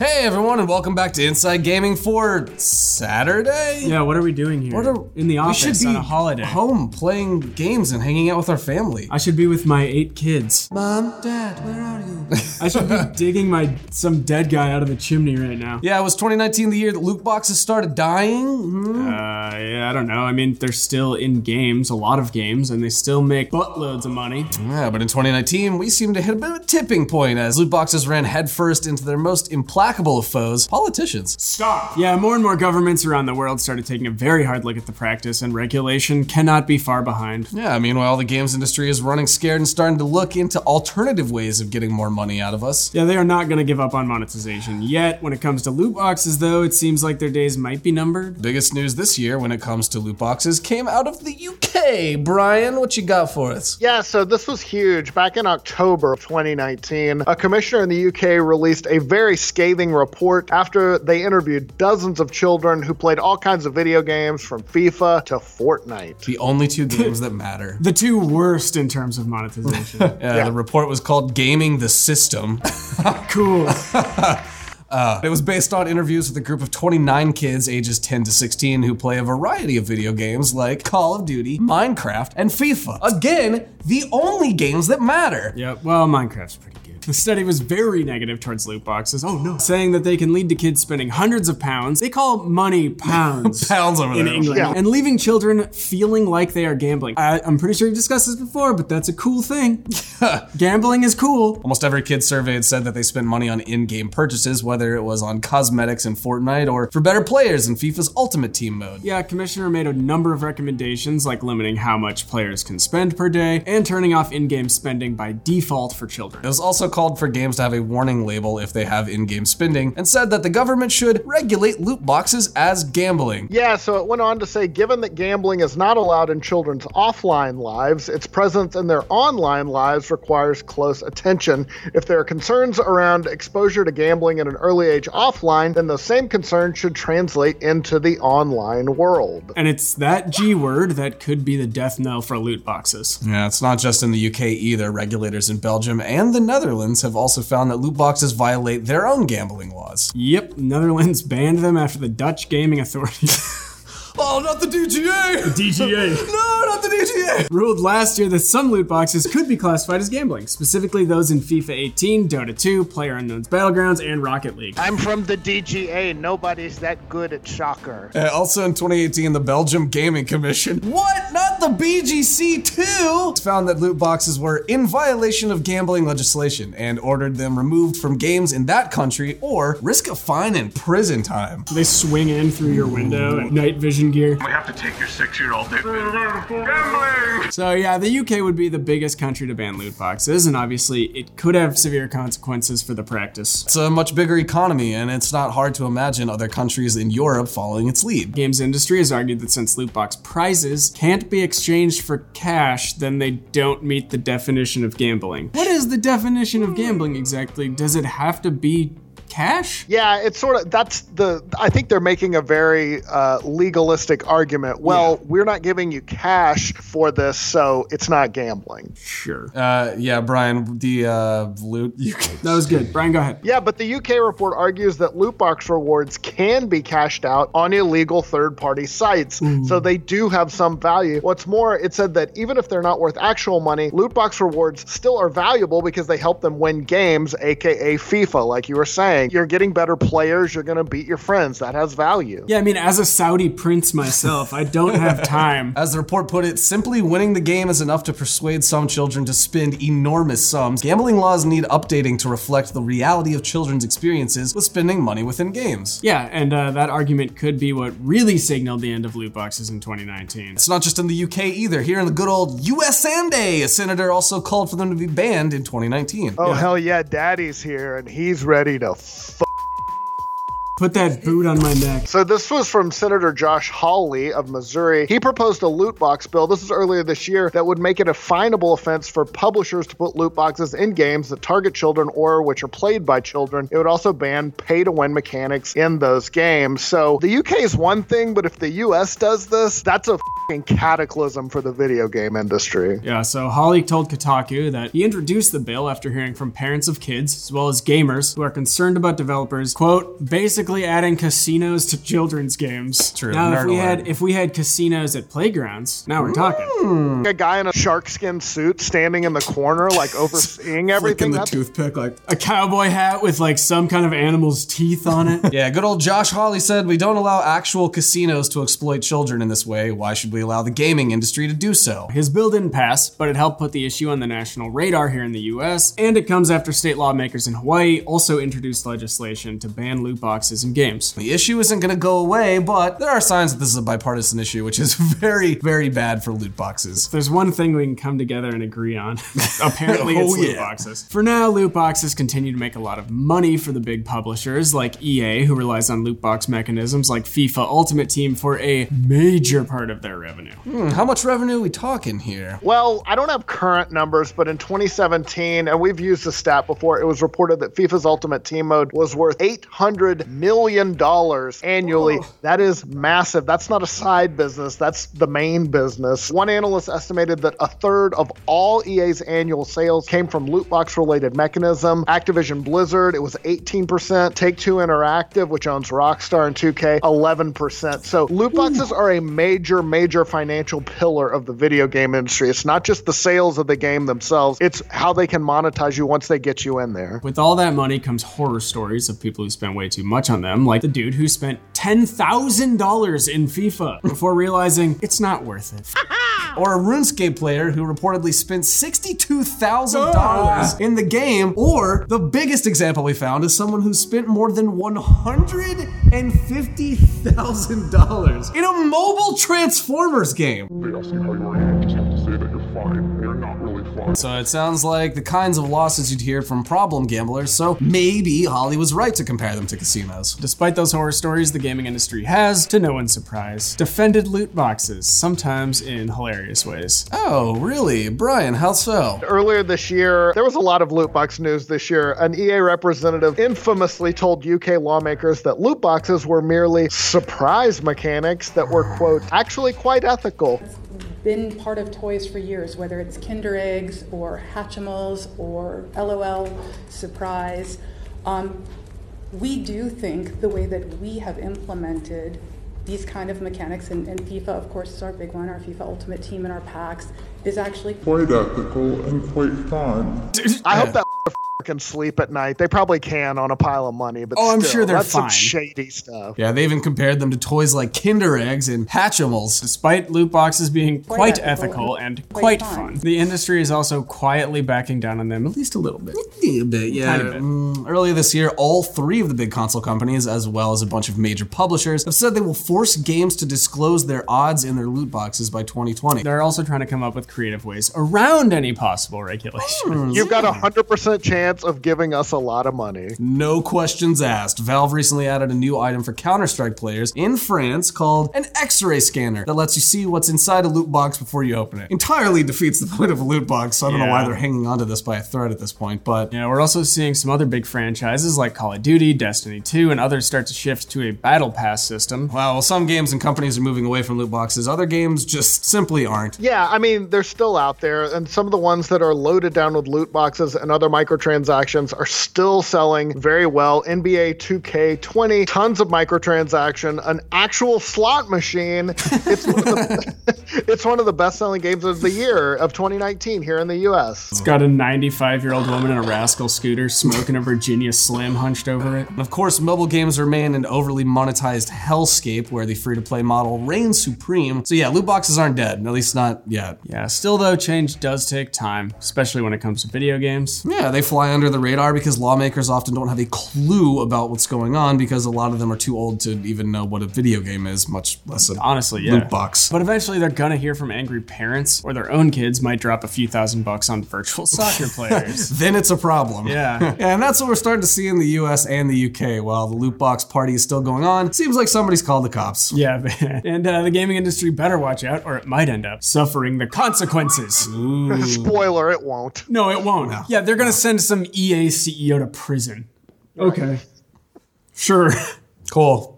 Hey everyone, and welcome back to Inside Gaming for Saturday. Yeah, what are we doing here? What are- in the we office should be on a holiday? home playing games and hanging out with our family. I should be with my eight kids. Mom, Dad, where are you? I should be digging my some dead guy out of the chimney right now. yeah, it was 2019 the year that loot boxes started dying. Hmm? Uh, yeah, I don't know. I mean, they're still in games, a lot of games, and they still make buttloads of money. Yeah, but in 2019, we seemed to hit a bit of a tipping point as loot boxes ran headfirst into their most implacable of foes, politicians. Stop. Yeah, more and more governments around the world started taking a very hard look at the practice, and regulation cannot be far behind. Yeah, meanwhile, the games industry is running scared and starting to look into alternative ways of getting more money out of us. Yeah, they are not going to give up on monetization yet. When it comes to loot boxes, though, it seems like their days might be numbered. Biggest news this year when it comes to loot boxes came out of the UK. Brian, what you got for us? Yeah, so this was huge. Back in October of 2019, a commissioner in the UK released a very scathing report after they interviewed dozens of children who played all kinds of video games from FIFA to Fortnite. The only two games that matter. The two worst in terms of monetization. Uh, The report was called Gaming the System. cool. It was based on interviews with a group of 29 kids ages 10 to 16 who play a variety of video games like Call of Duty, Minecraft, and FIFA. Again, the only games that matter. Yeah, well, Minecraft's pretty good. The study was very negative towards loot boxes. Oh no. Saying that they can lead to kids spending hundreds of pounds. They call money pounds. Pounds over in there. England. Yeah. And leaving children feeling like they are gambling. I, I'm pretty sure we discussed this before, but that's a cool thing. Gambling is cool. Almost every kid surveyed said that they spent money on in-game purchases, whether it was on cosmetics in Fortnite or for better players in FIFA's Ultimate Team mode. Yeah, Commissioner made a number of recommendations, like limiting how much players can spend per day and turning off in game spending by default for children. It was also called for games to have a warning label if they have in-game spending, and said that the government should regulate loot boxes as gambling. Yeah, so it went on to say given that gambling is not allowed in children's offline lives, its presence in their online lives requires close attention. If there are concerns around exposure to gambling at an early age offline, then those same concerns should translate into the online world. And it's that G word that could be the death knell for loot boxes. Yeah, it's not just in the UK either. Regulators in Belgium and the Netherlands have also found that loot boxes violate their own gambling laws. Yep, Netherlands banned them after the Dutch Gaming Authority, Oh, not the DGA! The DGA, No, not the DGA! ruled last year that some loot boxes could be classified as gambling, specifically those in FIFA 18, Dota 2, PlayerUnknown's Battlegrounds, and Rocket League. I'm from the DGA. Nobody's that good at soccer. Uh, also in 2018, the Belgium Gaming Commission, what? Not the BGC too? Found that loot boxes were in violation of gambling legislation and ordered them removed from games in that country or risk a fine and prison time. They swing in through your window at night vision gear. We have to take your six-year-old. Gambling! So yeah, the UK would be the biggest country to ban loot boxes, and obviously it could have severe consequences for the practice. It's a much bigger economy, and it's not hard to imagine other countries in Europe following its lead. Games industry has argued that since loot box prizes can't be exchanged for cash, then they don't meet the definition of gambling. What is the definition of gambling exactly? Does it have to be cash? Yeah, it's sort of that's the. I think they're making a very uh, legalistic argument. Well, Yeah. we're not giving you cash for this, so it's not gambling. Sure. Uh, yeah, Brian, the uh, loot. You That was good. Brian, go ahead. Yeah, but the UK report argues that loot box rewards can be cashed out on illegal third party sites, so they do have some value. What's more, it said that even if they're not worth actual money, loot box rewards still are valuable because they help them win games, aka FIFA, like you were saying. You're getting better players, you're going to beat your friends. That has value. Yeah, I mean, as a Saudi prince myself, I don't have time. As the report put it, simply winning the game is enough to persuade some children to spend enormous sums. Gambling laws need updating to reflect the reality of children's experiences with spending money within games. Yeah, and uh, that argument could be what really signaled the end of loot boxes in 2019. It's not just in the UK either. Here in the good old US and A, a senator also called for them to be banned in 2019. Oh, hell yeah, daddy's here and he's ready to f- Put that boot on my neck. So this was from Senator Josh Hawley of Missouri. He proposed a loot box bill. This is earlier this year that would make it a finable offense for publishers to put loot boxes in games that target children or which are played by children. It would also ban pay-to-win mechanics in those games. So the UK is one thing, but if the US does this, that's a cataclysm for the video game industry. Yeah, so Hawley told Kotaku that he introduced the bill after hearing from parents of kids, as well as gamers, who are concerned about developers, quote, basically adding casinos to children's games. True, Now, if we had if we had casinos at playgrounds, now we're talking. Hmm. A guy in a shark skin suit standing in the corner, like overseeing everything. Flicking the toothpick like. A cowboy hat with like some kind of animal's teeth on it. Yeah, good old Josh Hawley said we don't allow actual casinos to exploit children in this way. Why should we allow the gaming industry to do so? His bill didn't pass, but it helped put the issue on the national radar here in the US, and it comes after state lawmakers in Hawaii also introduced legislation to ban loot boxes in games. The issue isn't going to go away, but there are signs that this is a bipartisan issue, which is very, very bad for loot boxes. There's one thing we can come together and agree on. Apparently, it's Oh, loot yeah. boxes. For now, loot boxes continue to make a lot of money for the big publishers like EA, who relies on loot box mechanisms like FIFA Ultimate Team for a major part of their revenue. Hmm, How much revenue are we talking here? Well, I don't have current numbers, but in 2017, and we've used the stat before, it was reported that FIFA's Ultimate Team Mode was worth $800 million annually. That is massive. That's not a side business, that's the main business. One analyst estimated that a third of all EA's annual sales came from loot box related mechanism. Activision Blizzard, it was 18%. Take Two Interactive, which owns Rockstar and 2K, 11%. So loot hmm. boxes are a major, major financial pillar of the video game industry. It's not just the sales of the game themselves, it's how they can monetize you once they get you in there. With all that money comes horror stories of people who spent way too much on them, like the dude who spent $10,000 in FIFA before realizing it's not worth it. Or a RuneScape player who reportedly spent $62,000 ah. in the game. Or the biggest example we found is someone who spent more than $150,000 in a mobile Transformers game. They ask you how you are, you just have to say that you're fine, you're not really fine. So it sounds like the kinds of losses you'd hear from problem gamblers, so maybe Hawley was right to compare them to casinos. Despite those horror stories, the gaming industry has, to no one's surprise, defended loot boxes, sometimes in hilarious ways. Oh, really? Brian, how so? Earlier this year, there was a lot of loot box news this year. An EA representative infamously told UK lawmakers that loot boxes were merely surprise mechanics that were, quote, actually quite ethical. been part of toys for years, whether it's Kinder Eggs or Hatchimals or LOL Surprise. Um, we do think the way that we have implemented these kind of mechanics, and, and FIFA, of course, is our big one, our FIFA Ultimate Team and our packs, is actually Quite ethical and quite fun. I hope that can sleep at night. They probably can on a pile of money, but Oh, I'm still, sure they're that's some shady stuff. Yeah, they even compared them to toys like Kinder Eggs and Hatchimals. Despite loot boxes being quite, Quite ethical, ethical and and quite quite fun, fun. the industry is also quietly backing down on them at least a little bit. A bit, yeah. Tiny bit. Mm, earlier this year, all three of the big console companies, as well as a bunch of major publishers, have said they will force games to disclose their odds in their loot boxes by 2020. They're also trying to come up with creative ways around any possible regulation. You've got a 100% chance of giving us a lot of money. No questions asked. Valve recently added a new item for Counter Strike players in France called an X ray scanner that lets you see what's inside a loot box before you open it. Entirely defeats the point of a loot box, so I don't know why they're hanging onto this by a thread at this point, but. Yeah, we're also seeing some other big franchises like Call of Duty, Destiny 2, and others start to shift to a battle pass system. While some games and companies are moving away from loot boxes. Other games just simply aren't. Yeah, I mean, they're still out there, and some of the ones that are loaded down with loot boxes and other microtransactions are still selling very well. NBA 2K20, tons of microtransaction, an actual slot machine. It's one of the, it's one of the best-selling games of the year of 2019 here in the U.S. It's got a 95 year old woman in a rascal scooter smoking a Virginia Slim hunched over it. And of course, mobile games remain an overly monetized hellscape where the free to play model reigns supreme. So, yeah, loot boxes aren't dead, at least not yet. Yeah, still though, change does take time, especially when it comes to video games. Yeah, they fly under the radar because lawmakers often don't have a clue about what's going on because a lot of them are too old to even know what a video game is, much less a Honestly, yeah. loot box. But eventually they're gonna hear from angry parents, or their own kids might drop a few thousand bucks on virtual soccer players. then it's a problem. Yeah. and that's what we're starting to see in the US and the UK. While the loot box party is still going on, seems like somebody's called the cops. Yeah, and uh, the gaming industry better watch out, or it might end up suffering the consequences. Spoiler, it won't. No, it won't. Yeah, they're gonna send some EA CEO to prison. Okay. Sure. Cool.